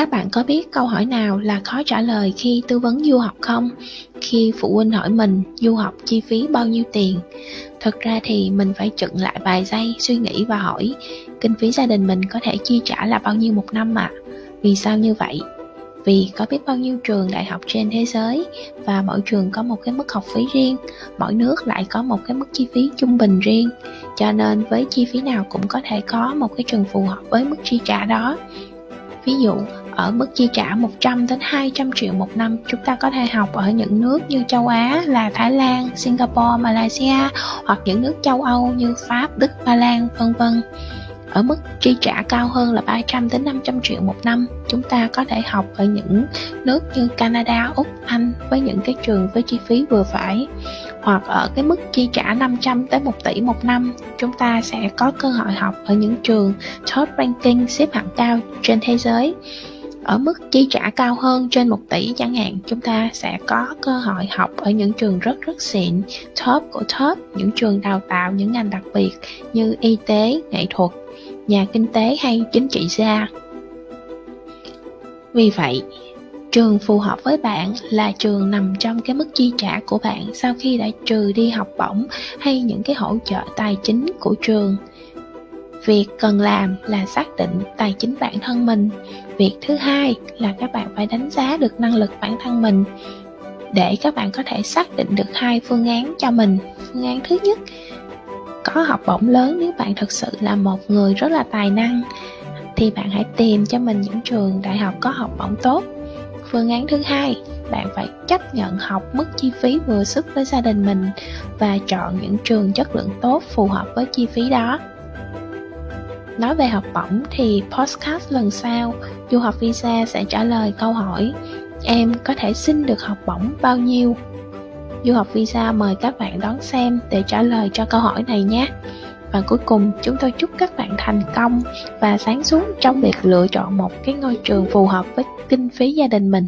Các bạn có biết câu hỏi nào là khó trả lời khi tư vấn du học không? Khi phụ huynh hỏi mình du học chi phí bao nhiêu tiền? Thực ra thì mình phải chựng lại vài giây suy nghĩ và hỏi kinh phí gia đình mình có thể chi trả là bao nhiêu một năm ạ? À? Vì sao như vậy? Vì có biết bao nhiêu trường đại học trên thế giới và mỗi trường có một cái mức học phí riêng, mỗi nước lại có một cái mức chi phí trung bình riêng. Cho nên với chi phí nào cũng có thể có một cái trường phù hợp với mức chi trả đó. Ví dụ, ở mức chi trả 100 đến 200 triệu một năm, chúng ta có thể học ở những nước như châu Á là Thái Lan, Singapore, Malaysia hoặc những nước châu Âu như Pháp, Đức, Ba Lan, vân vân. Ở mức chi trả cao hơn là 300 đến 500 triệu một năm, chúng ta có thể học ở những nước như Canada, Úc, Anh với những cái trường với chi phí vừa phải. Hoặc ở cái mức chi trả 500 tới 1 tỷ một năm, chúng ta sẽ có cơ hội học ở những trường top ranking xếp hạng cao trên thế giới ở mức chi trả cao hơn trên 1 tỷ chẳng hạn, chúng ta sẽ có cơ hội học ở những trường rất rất xịn, top của top, những trường đào tạo, những ngành đặc biệt như y tế, nghệ thuật, nhà kinh tế hay chính trị gia. Vì vậy, trường phù hợp với bạn là trường nằm trong cái mức chi trả của bạn sau khi đã trừ đi học bổng hay những cái hỗ trợ tài chính của trường việc cần làm là xác định tài chính bản thân mình. Việc thứ hai là các bạn phải đánh giá được năng lực bản thân mình để các bạn có thể xác định được hai phương án cho mình. Phương án thứ nhất, có học bổng lớn nếu bạn thực sự là một người rất là tài năng, thì bạn hãy tìm cho mình những trường đại học có học bổng tốt. Phương án thứ hai, bạn phải chấp nhận học mức chi phí vừa sức với gia đình mình và chọn những trường chất lượng tốt phù hợp với chi phí đó nói về học bổng thì podcast lần sau, du học visa sẽ trả lời câu hỏi, em có thể xin được học bổng bao nhiêu? Du học visa mời các bạn đón xem để trả lời cho câu hỏi này nhé. Và cuối cùng, chúng tôi chúc các bạn thành công và sáng suốt trong việc lựa chọn một cái ngôi trường phù hợp với kinh phí gia đình mình.